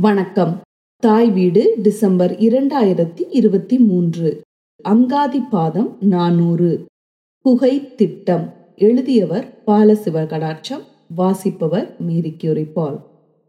வணக்கம். தாய் வீடு டிசம்பர் இரண்டாயிரத்தி இருபத்தி மூன்று. அங்காதி பாதம் நானூறு. குகை திட்டம். எழுதியவர் பாலசிவ கடாட்சம். வாசிப்பவர் மேரி கியூரி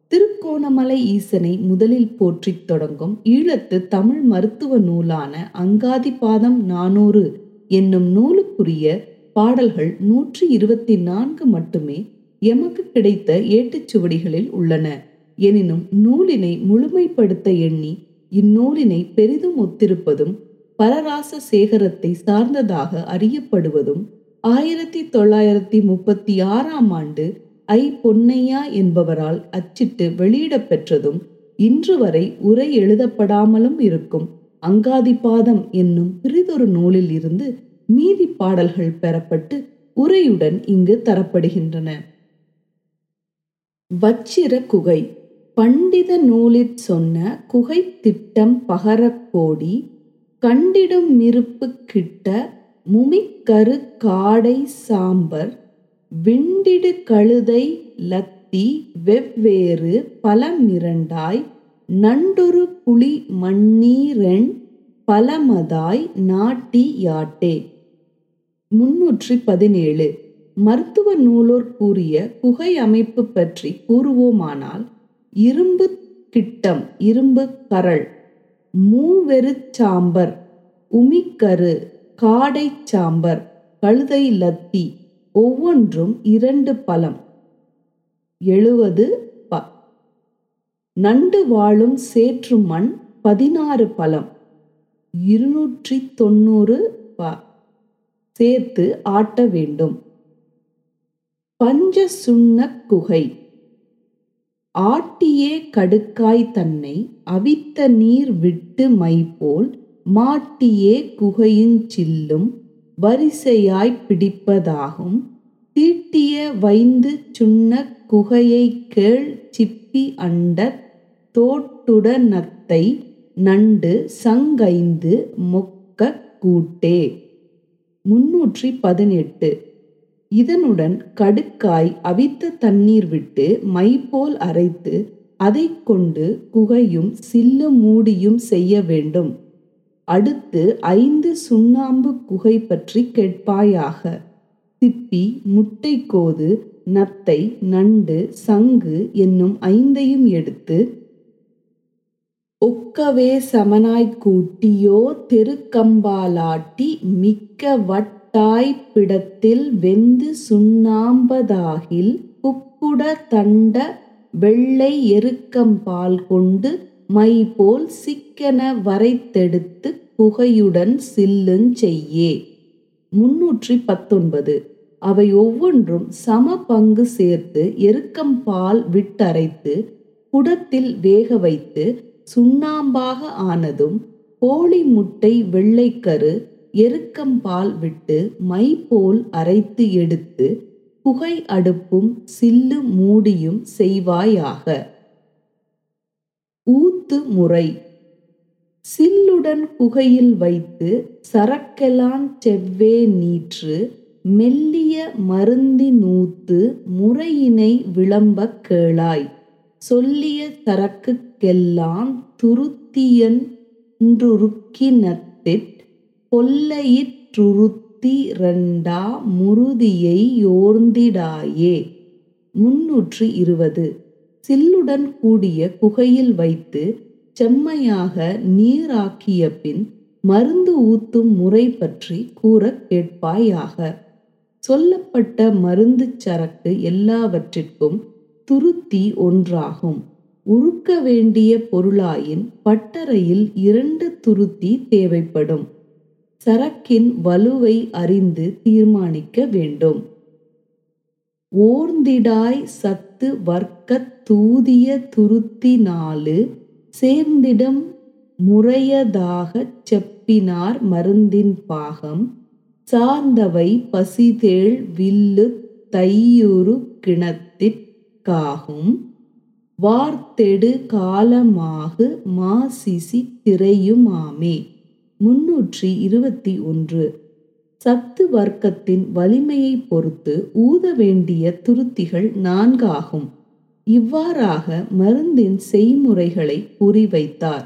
திருக்கோணமலை ஈசனை முதலில் போற்றித் தொடங்கும் ஈழத்து தமிழ் மருத்துவ நூலான அங்காதி பாதம் நானூறு என்னும் நூலுக்குரிய பாடல்கள் நூற்றி இருபத்தி நான்கு மட்டுமே எமக்கு கிடைத்த ஏட்டுச்சுவடிகளில் உள்ளன. எனினும் நூலினை முழுமைப்படுத்த எண்ணி இந்நூலினை பெரிதும் ஒத்திருப்பதும் பரராச சேகரத்தை சார்ந்ததாக அறியப்படுவதும் ஆயிரத்தி தொள்ளாயிரத்தி முப்பத்தி ஆறாம் ஆண்டு ஐ பொன்னையா என்பவரால் அச்சிட்டு வெளியிடப்பெற்றதும் இன்று வரை உரை எழுதப்படாமலும் இருக்கும் அங்காதிபாதம் என்னும் பிரிதொரு நூலில் இருந்து மீதி பாடல்கள் பெறப்பட்டு உரையுடன் இங்கு தரப்படுகின்றன. வச்சிர குகை பண்டித நூலிற் சொன்ன குகை திட்டம் பகரக்கோடி கண்டிடும் மிருப்பு கிட்ட முமிக்கரு காடை சாம்பர் விண்டிடு கழுதை லத்தி வெவ்வேறு பலமிரண்டாய் நண்டுரு புலி மண்ணீரெண் பலமதாய் நாட்டி யாட்டே. முன்னூற்றி பதினேழு. மருத்துவ நூலோர் கூறிய குகை அமைப்பு பற்றி கூறுவோமானால் இரும்பு கிட்டம் இரும்பு கரள் மூவெறு சாம்பர் உமிக்கரு காடை சாம்பர் கழுதை லத்தி ஒவ்வொன்றும் இரண்டு பலம் எழுவது ப. நண்டு வாழும் சேற்று மண் பதினாறு பலம் இருநூற்றி தொண்ணூறு ப. சேர்த்து ஆட்ட வேண்டும். பஞ்ச சுண்ண குகை. ஆட்டியே கடுக்காய் தன்னை அவித்த நீர் விட்டு மைபோல் மாட்டியே குகையுஞ் சில்லும் வரிசையாய் பிடிப்பதாகும். தீட்டிய வைந்து சுண்ண குகையை கேள் சிப்பி அண்டத் தோட்டுட நத்தை நண்டு சங்கைந்து மொக்க கூட்டே. முன்னூற்றி பதினெட்டு. இதனுடன் கடுக்காய் அவித்த தண்ணீர் விட்டு மைப்போல் அரைத்து அதை கொண்டு குகையும் சில்லு மூடியும் செய்ய வேண்டும். அடுத்து ஐந்து சுண்ணாம்பு குகை பற்றி கேட்பாயாக. சிப்பி முட்டைக்கோது நத்தை நண்டு சங்கு என்னும் ஐந்தையும் எடுத்து ஒக்கவே சமனாய்க் கூட்டியோ தெருக்கம்பாலாட்டி மிக்க வட் தாய்ப்பிடத்தில் வெந்து சுண்ணாம்பதாகில் குப்புட தண்ட வெள்ளை எருக்கம்பால் கொண்டு மை போல் சிக்கென வரைத்தெடுத்து குகையுடன் சில்லுஞ் செய்யே. முன்னூற்றி பத்தொன்பது. அவை ஒவ்வொன்றும் சம பங்கு சேர்த்து எருக்கம்பால் விட்டரைத்து குடத்தில் வேக வைத்து சுண்ணாம்பாக ஆனதும் கோழி முட்டை வெள்ளைக்கரு எருக்கம்பால் விட்டு மை போல் அரைத்து எடுத்து புகை அடுப்பும் சில்லு மூடியும் செய்வாயாக. ஊத்து முறை. சில்லுடன் புகையில் வைத்து சரக்கெலான் செவ்வே நீற்று மெல்லிய மருந்தினூத்து முறையினை விளம்பக் கேளாய். சொல்லிய சரக்குக்கெல்லாம் துருத்தியன்றுருக்கினத்திற் பொல்லையிற்றுருத்தி ரெண்டா முருதியை யோர்ந்திடாயே. முன்னூற்றி இருபது. சில்லுடன் கூடிய குகையில் வைத்து செம்மையாக நீராக்கிய பின் மருந்து ஊத்தும் முறை பற்றி கூற கேட்பாயாக. சொல்லப்பட்ட மருந்து சரக்கு எல்லாவற்றிற்கும் துருத்தி ஒன்றாகும். உருக்க வேண்டிய பொருளாயின் பட்டறையில் இரண்டு துருத்தி தேவைப்படும். சரக்கின் வலுவை அறிந்து தீர்மானிக்க வேண்டும். ஓர்ந்திடாய் சத்து வர்க்கத் தூதிய துருத்தி நாலு சேர்ந்திடம் முறையதாகச் செப்பினார் மருந்தின் பாகம். சார்ந்தவை பசிதேள் வில்லு தையுறு கிணத்திற்காகும் வார்த்தெடு காலமாகு மாசிசி திரையுமாமே. முன்னூற்றி இருபத்தி ஒன்று. சத்து வர்க்கத்தின் வலிமையை பொறுத்து ஊத வேண்டிய துருத்திகள் நான்காகும். இவ்வாறாக மருந்தின் செய்முறைகளை குறிவைத்தார்.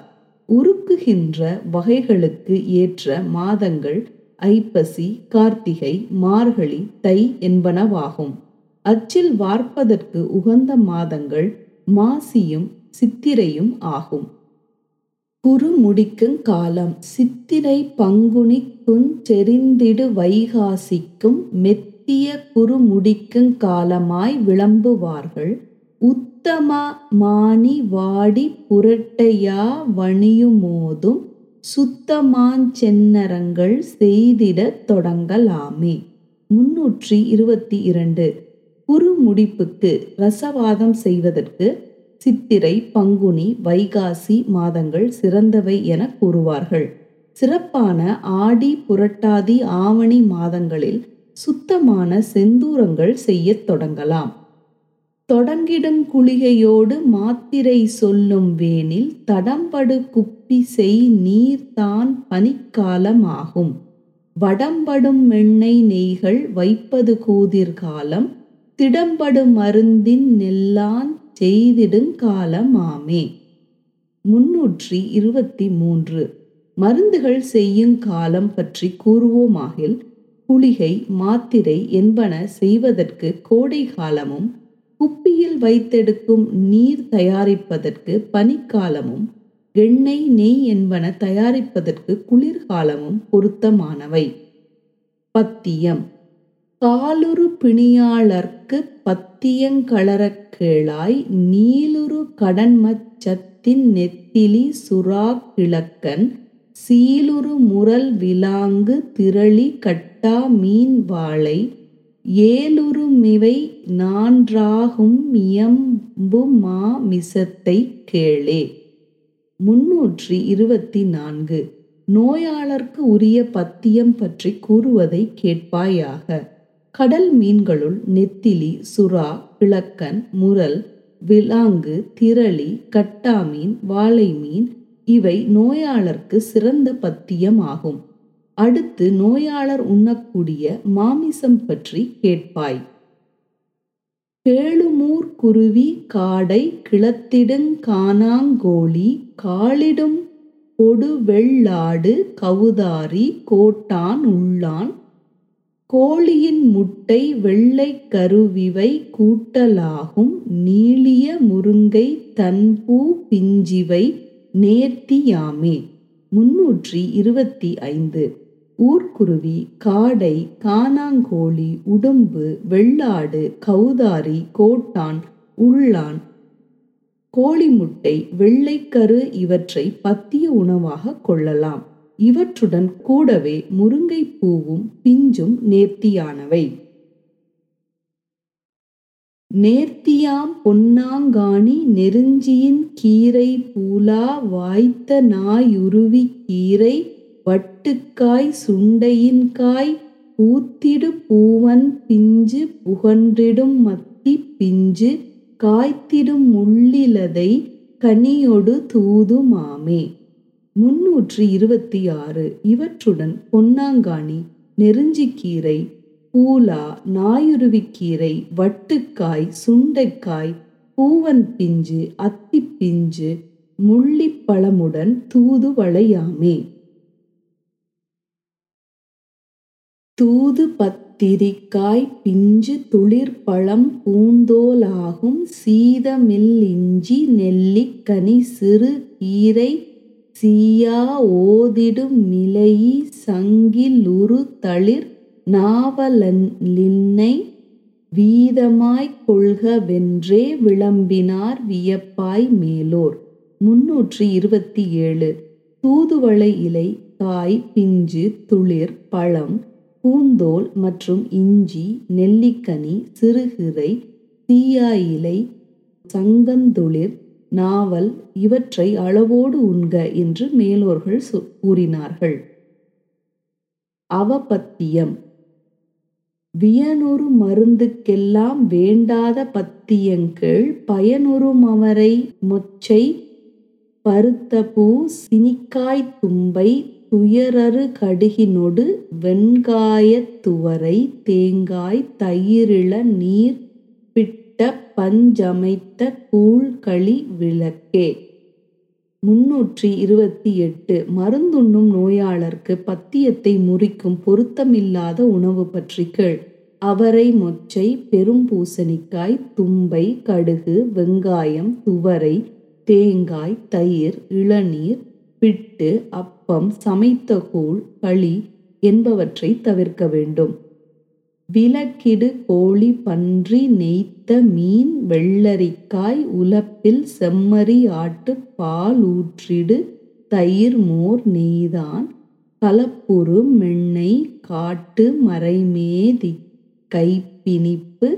உருக்குகின்ற வகைகளுக்கு ஏற்ற மாதங்கள் ஐப்பசி கார்த்திகை மார்கழி தை என்பனவாகும். அச்சில் வார்ப்பதற்கு உகந்த மாதங்கள் மாசியும் சித்திரையும் ஆகும். குறுமுடிக்குங் காலம். சித்திரை பங்குனிக்குஞ் செறிந்திடு வைகாசிக்கும் மெத்திய குறுமுடிக்குங் காலமாய் விளம்புவார்கள். உத்தம மானி வாடி புரட்டையா வணியுமோதும் சுத்தமாஞ் செந்நரங்கள் செய்திடத் தொடங்கலாமே. முன்னூற்றி இருபத்தி இரண்டு. குறுமுடிப்புக்கு ரசவாதம் செய்வதற்கு சித்திரை பங்குனி வைகாசி மாதங்கள் சிறந்தவை என கூறுவார்கள். சிறப்பான ஆடி புரட்டாதி ஆவணி மாதங்களில் சுத்தமான செந்தூரங்கள் செய்யத் தொடங்கலாம். தொடங்கிடும் குளிகையோடு மாத்திரை சொல்லும் வேனில் தடம்படு குப்பி செய் நீர்தான் பனிக்காலமாகும். வடம்படும் மெண்ணெய் நெய்கள் வைப்பது கூதிர்காலம். திடம்படு மருந்தின் நெல்லான் செய்திடுங் காலமாமே. முன்னூற்றி இருபத்தி மூன்று மருந்துகள் செய்யும் காலம் பற்றி கூறுவோமாகில் குளிகை மாத்திரை என்பன செய்வதற்கு கோடை காலமும் குப்பியில் வைத்தெடுக்கும் நீர் தயாரிப்பதற்கு பனிக்காலமும் எண்ணெய் நெய் என்பன தயாரிப்பதற்கு குளிர்காலமும் பொருத்தமானவை. பத்தியம். காலுறு பிணியாளர்க்கு பத்தியங்களறக் கேளாய் நீலுறு கடன்மச்சத்தின் நெத்திலி சுறா கிழக்கன் சீலுறு முரல் விலாங்கு திரளி கட்டா மீன் வாழை ஏலுறு மிவை நான்றாகும் இயம்பு மா மிசத்தை கேளே. முன்னூற்றி இருபத்தி நான்கு நோயாளர்க்கு உரிய பத்தியம் பற்றி கூறுவதை கேட்பாயாக. கடல் மீன்களுள் நெத்திலி சுறா கிழக்கன் முரல் விலாங்கு திரளி கட்டாமீன் வாழை மீன் இவை நோயாளர்க்கு சிறந்த பத்தியம் ஆகும் அடுத்து நோயாளர் உண்ணக்கூடிய மாமிசம் பற்றி கேட்பாய். கேளுமூர் குருவி காடை கிளத்திடுங் காணாங்கோழி காளிடும் பொடு வெள்ளாடு கவுதாரி கோட்டான் உள்ளான் கோழியின் முட்டை வெள்ளை கருவிவை கூட்டலாகும் நீளிய முருங்கை தன்பூ பிஞ்சிவை நேர்த்தியாமே. முன்னூற்றி இருபத்தி ஐந்து. ஊர்க்குருவி காடை கானாங்கோழி உடும்பு வெள்ளாடு கௌதாரி கோட்டான் உள்ளான். கோழி முட்டை வெள்ளைக்கரு இவற்றை பத்திய உணவாக கொள்ளலாம். இவற்றுடன் கூடவே முருங்கை பூவும் பிஞ்சும் நேர்த்தியானவை. நேர்த்தியாம் பொன்னாங்காணி நெருஞ்சியின் கீரை பூலா வாய்த்த நாயுருவி கீரை வட்டுக்காய் சுண்டையின் காய் பூத்திடு பூவன் பிஞ்சு புகன்றிடும் மத்தி பிஞ்சு காய்த்திடும் முள்ளிலதை கனியொடு தூதுமாமே முன்னூற்றி இருபத்தி ஆறு இவற்றுடன் பொன்னாங்கானி நெருஞ்சிக்கீரை பூலா நாயுருவிக்கீரை வட்டுக்காய் சுண்டைக்காய் பூவன் பிஞ்சு அத்தி பிஞ்சு முள்ளிப்பழமுடன் தூதுவளையாமே. தூது பத்திரிக்காய் பிஞ்சு துளிர்பழம் பூந்தோலாகும் சீதமில்லிஞ்சி நெல்லிக்கனி சிறு கீரை சீயா ஓதிடும் மிலையி சங்கிலுறு தளிர் நாவலின்னை வீதமாய்க் கொள்கவென்றே விளம்பினார் வியப்பாய் மேலோர். முன்னூற்றி இருபத்தி ஏழு தூதுவளை இலை காய் பிஞ்சு துளிர் பழம் பூந்தோல் மற்றும் இஞ்சி நெல்லிக்கனி சிறுகிறை தீயா இலை சங்கந்துளிர் நாவல் இவற்றை அளவோடு உண்க என்று மேலோர்கள் கூறினார்கள். அவபத்தியம். வியனொரு மருந்துக்கெல்லாம் வேண்டாத பத்தியங்கள் பயனுறுமவரை மொச்சை பருத்தபூ சினிக்காய் தும்பை துயரறு கடுகினொடு வெண்காயத் துவரை தேங்காய் தயிரிள நீர் பிட்ட விட்ட பஞ்சமைத்த கூழ்களி விளக்கே. முன்னூற்றி இருபத்தி எட்டு. மருந்துண்ணும் நோயாளர்க்கு பத்தியத்தை முறிக்கும் பொருத்தமில்லாத உணவு பற்றி கேள். அவரை மொச்சை பெரும் பூசணிக்காய் தும்பை கடுகு வெங்காயம் துவரை தேங்காய் தயிர் இளநீர் பிட்டு அப்பம் சமைத்த கூழ் களி என்பவற்றை தவிர்க்க வேண்டும். விலக்கிடு கோழி பன்றி நெய்த்த மீன் வெள்ளரிக்காய் உலப்பில் செம்மறி ஆட்டு பால் ஊற்றிடு தயிர் மோர் நெய்தான் கலப்புறு மெண்ணெய் காட்டு மறைமேதி கைப்பிணிப்பு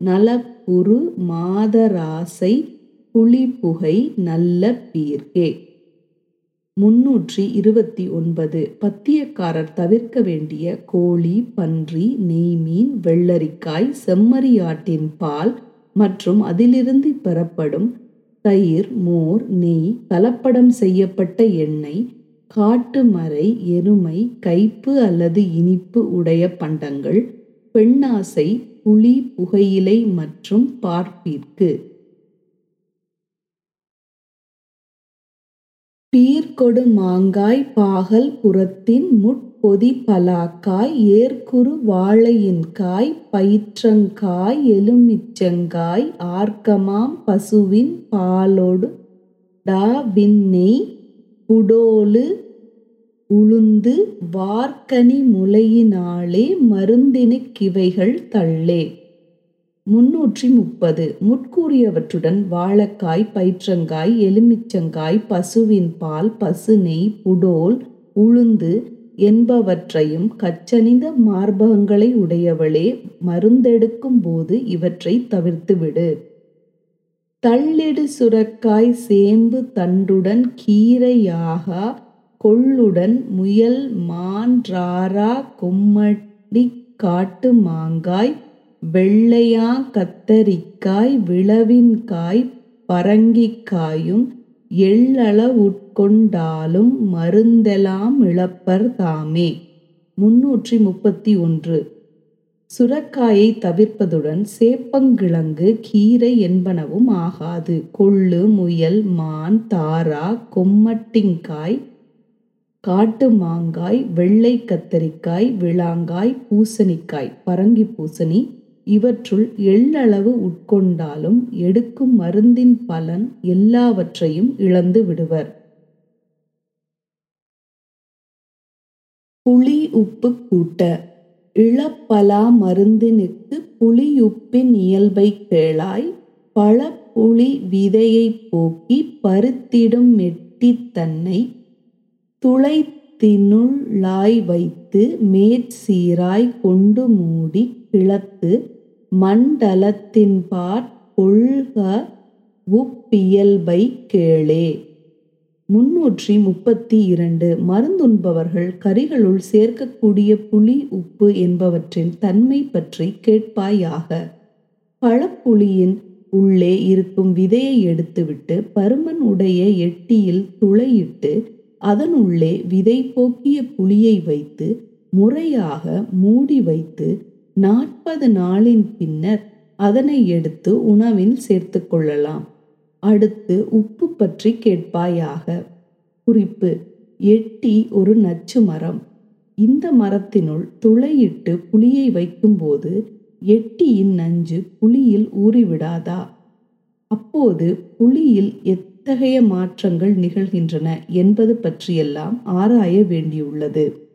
நலப்புறு மாதராசை புலிபுகை நல்ல பீர்கே. முன்னூற்றி இருபத்தி ஒன்பது. பத்தியக்காரர் தவிர்க்க வேண்டிய கோழி பன்றி நெய்மீன் வெள்ளரிக்காய் செம்மறியாட்டின் பால் மற்றும் அதிலிருந்து பெறப்படும் தயிர் மோர் நெய் கலப்படம் செய்யப்பட்ட எண்ணெய் காட்டு மறை எருமை கைப்பு அல்லது இனிப்பு உடைய பண்டங்கள் பெண்ணாசை புளி புகையிலை மற்றும் பார்ப்பிற்கு பீர்கொடு மாங்காய் பாகல் புறத்தின் முட்பொதி பலாக்காய் ஏர்க்குரு வாழையின்காய் பயிற்றங்காய் எலுமிச்சங்காய் ஆர்க்கமாம் பசுவின் பாலொடு டாவின்னெய் புடோலு உளுந்து வார்க்கனி முலையினாலே மருந்தினுக்கிவைகள் தள்ளே. முன்னூற்றி முப்பது முட்கூறியவற்றுடன் வாழைக்காய் பயிற்றங்காய் எலுமிச்சங்காய் பசுவின் பால் பசு நெய் புடோல் உளுந்து என்பவற்றையும் கச்சனிந்த மார்பகங்களை உடையவளே மருந்தெடுக்கும் போது இவற்றை தவிர்த்துவிடு. தள்ளிடு சுரக்காய் சேம்பு தண்டுடன் கீரையாக கொள்ளுடன் முயல் மான்றாரா கொம்மடி காட்டு மாங்காய் வெள்ளையா கத்தரிக்காய் விளவின்காய் பரங்கிக்காயும் எள்ளளவுட்கொண்டாலும் மருந்தெலாம் இழப்பர் தாமே. முன்னூற்றி முப்பத்தி ஒன்று. சுரக்காயை தவிர்ப்பதுடன் சேப்பங்கிழங்கு கீரை என்பனவும் ஆகாது. கொள்ளு முயல் மான் தாரா கொம்மட்டிங்காய் காட்டு மாங்காய் வெள்ளை கத்தரிக்காய் விளாங்காய் பூசணிக்காய் பரங்கி பூசணி இவற்றுள் எள்ளளவு உட்கொண்டாலும் எடுக்கும் மருந்தின் பலன் எல்லாவற்றையும் இழந்து விடுவர். புளி உப்பு கூட்ட. இளப்பலா மருந்தினுக்கு புளியுப்பின் இயல்பை கேளாய் பழப்புளி விதையை போக்கி பருத்திடும் மெட்டி தன்னை துளைத்தினுள்ளாய் வைத்து மேற்சீராய் கொண்டு மூடி கிளத்து மண்டலத்தின்பாற் கொள்க உப்பியல்பை கேளே. முன்னூற்றி முப்பத்தி இரண்டு. மருந்துண்பவர்கள் கறிகளுள் சேர்க்கக்கூடிய புளி உப்பு என்பவற்றின் தன்மை பற்றி கேட்பாயாக. பழப்புளியின் உள்ளே இருக்கும் விதையை எடுத்துவிட்டு பருமன் உடைய எட்டியில் துளையிட்டு அதனுள்ளே விதை போக்கிய புளியை வைத்து முறையாக மூடி வைத்து நாற்பது நாளின் பின்னர் அதனை எடுத்து உணவில் சேர்த்து கொள்ளலாம். அடுத்து உப்பு பற்றி கேட்பாயாக. குறிப்பு எட்டி ஒரு நச்சு மரம். இந்த மரத்தினுள் துளையிட்டு புளியை வைக்கும்போது எட்டியின் நஞ்சு புளியில் ஊறிவிடாதா? அப்போது புளியில் எத்தகைய மாற்றங்கள் நிகழ்கின்றன என்பது பற்றியெல்லாம் ஆராய வேண்டியுள்ளது.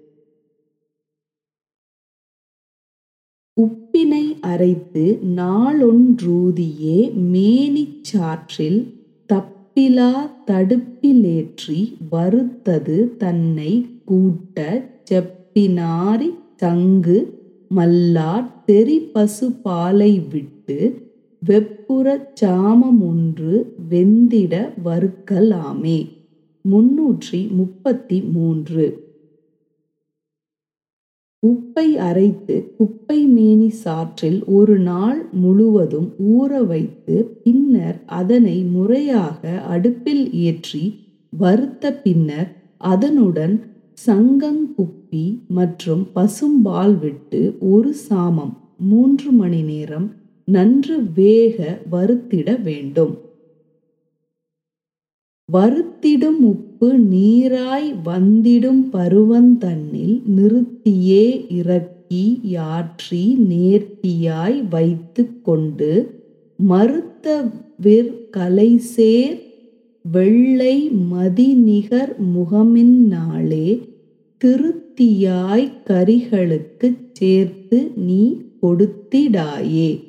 உப்பினை அரைத்து நாளொன்றூதியே மேனிச் சாற்றில் தப்பிலா தடுப்பிலேற்றி வருத்தது தன்னை கூட்ட செப்பினாரி சங்கு மல்லார் தெரி பசு விட்டு வெப்புறச் சாமமொன்று வெந்திட வறுக்கலாமே முன்னூற்றி முப்பத்தி மூன்று. உப்பை அரைத்து குப்பை மேனி சாற்றில் ஒரு நாள் முழுவதும் ஊற வைத்து பின்னர் அதனை முறையாக அடுப்பில் ஏற்றி வறுத்த பின்னர் அதனுடன் சங்கங்குப்பி மற்றும் பசும்பால் விட்டு ஒரு சாமம் மூன்று மணி நேரம் நன்று வேக வறுத்திட வேண்டும். வறுத்திடும் உப்பு நீராய் வந்திடும் பருவந்தன்னில் நிறுத்தியே இறக்கி யாற்றி நேர்த்தியாய் வைத்து கொண்டு மறுத்த விற்கலைசேர் வெள்ளை மதிநிகர் முகமின்னாலே திருத்தியாய் கரிகளுக்குச் சேர்த்து நீ கொடுத்திடாயே.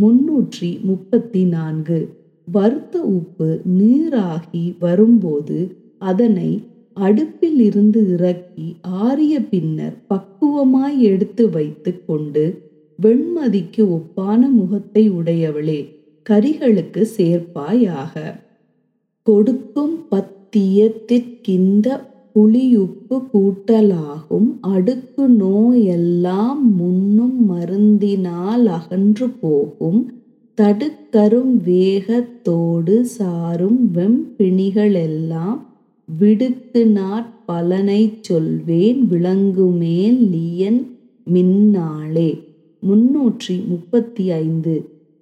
முன்னூற்றி முப்பத்தி நான்கு. வறுத்த உப்பு நீராகி வரும்போது அதனை அடுப்பிலிருந்து இறக்கி ஆறிய பின்னர் பக்குவமாய் எடுத்து வைத்து கொண்டு வெண்மதிக்கு ஒப்பான முகத்தை உடையவளே கரிகளுக்கு சேர்ப்பாயாக. கொடுக்கும் பத்தியத்திற்கிந்த புளியுப்பு கூட்டலாகும் அடுக்கு நோயெல்லாம் முன்னும் மருந்தினால் அகன்று போகும் தடுக்கரும் வேகத்தோடு சாரும் வெம்பிணிகளெல்லாம் விடுத்து பலனைச் சொல்வேன் விளங்குமேல் லியன் மின்னாளே. முன்னூற்றி முப்பத்தி ஐந்து.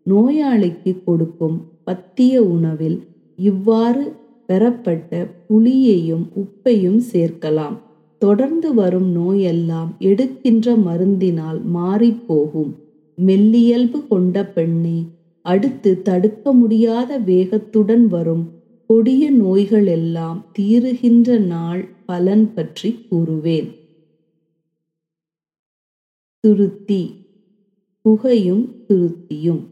நோயாளிக்கு கொடுக்கும் பத்திய உணவில் இவ்வாறு பெறப்பட்ட புளியையும் உப்பையும் சேர்க்கலாம். தொடர்ந்து வரும் நோயெல்லாம் எடுக்கின்ற மருந்தினால் மாறிப்போகும். மெல்லியல்பு கொண்ட பெண்ணே அடுத்து தடுக்க முடியாத வேகத்துடன் வரும் கொடிய நோய்களெல்லாம் தீருகின்ற நாள் பலன் பற்றி கூறுவேன். துருத்தி புகையும் துருத்தியும்